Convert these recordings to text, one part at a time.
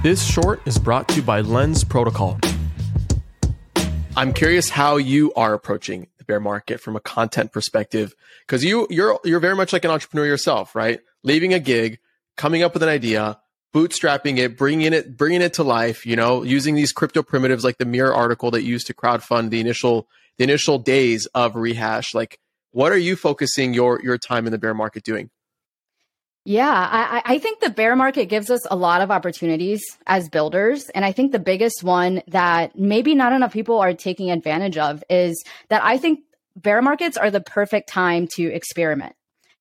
This short is brought to you by Lens Protocol. I'm curious how you are approaching the bear market from a content perspective because you you're you're very much like an entrepreneur yourself, right? Leaving a gig, coming up with an idea, bootstrapping it, bringing it bringing it to life, you know, using these crypto primitives like the mirror article that you used to crowdfund the initial the initial days of rehash. Like what are you focusing your your time in the bear market doing? Yeah, I, I, think the bear market gives us a lot of opportunities as builders. And I think the biggest one that maybe not enough people are taking advantage of is that I think bear markets are the perfect time to experiment.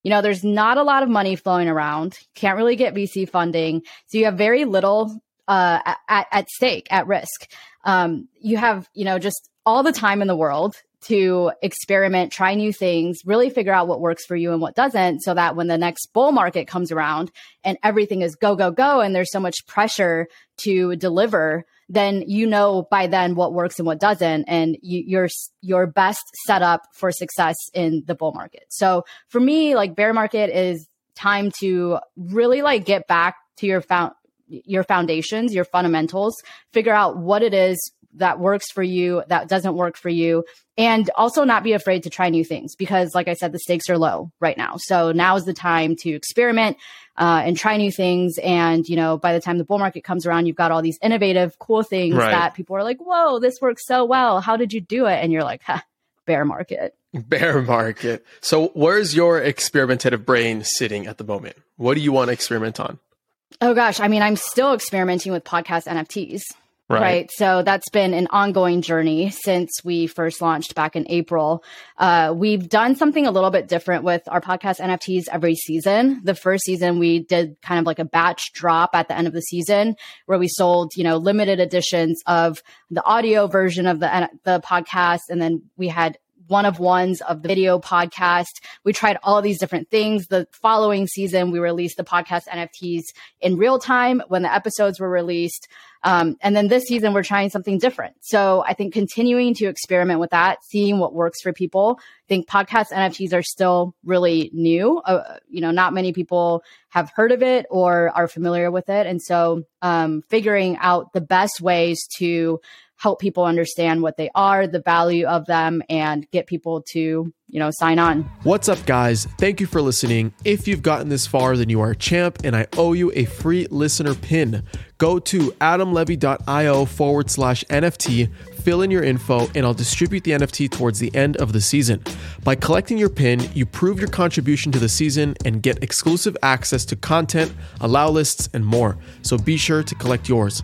You know, there's not a lot of money flowing around, can't really get VC funding. So you have very little uh, at, at stake, at risk. Um, you have, you know, just all the time in the world to experiment, try new things, really figure out what works for you and what doesn't, so that when the next bull market comes around and everything is go, go, go, and there's so much pressure to deliver, then you know by then what works and what doesn't, and you, you're your best set up for success in the bull market. So for me, like bear market is time to really like get back to your found your foundations, your fundamentals, figure out what it is that works for you, that doesn't work for you, and also not be afraid to try new things because, like I said, the stakes are low right now. So now is the time to experiment uh, and try new things. And you know, by the time the bull market comes around, you've got all these innovative, cool things right. that people are like, "Whoa, this works so well! How did you do it?" And you're like, huh, "Bear market." Bear market. So, where's your experimentative brain sitting at the moment? What do you want to experiment on? Oh gosh, I mean, I'm still experimenting with podcast NFTs. Right. right. So that's been an ongoing journey since we first launched back in April. Uh, we've done something a little bit different with our podcast NFTs every season. The first season, we did kind of like a batch drop at the end of the season where we sold, you know, limited editions of the audio version of the, the podcast. And then we had one of ones of the video podcast. We tried all these different things. The following season, we released the podcast NFTs in real time when the episodes were released. Um, and then this season, we're trying something different. So I think continuing to experiment with that, seeing what works for people. I think podcast NFTs are still really new. Uh, you know, not many people have heard of it or are familiar with it. And so um, figuring out the best ways to help people understand what they are, the value of them, and get people to, you know, sign on. What's up, guys? Thank you for listening. If you've gotten this far, then you are a champ, and I owe you a free listener pin. Go to adamlevy.io forward slash NFT, fill in your info, and I'll distribute the NFT towards the end of the season. By collecting your pin, you prove your contribution to the season and get exclusive access to content, allow lists, and more. So be sure to collect yours.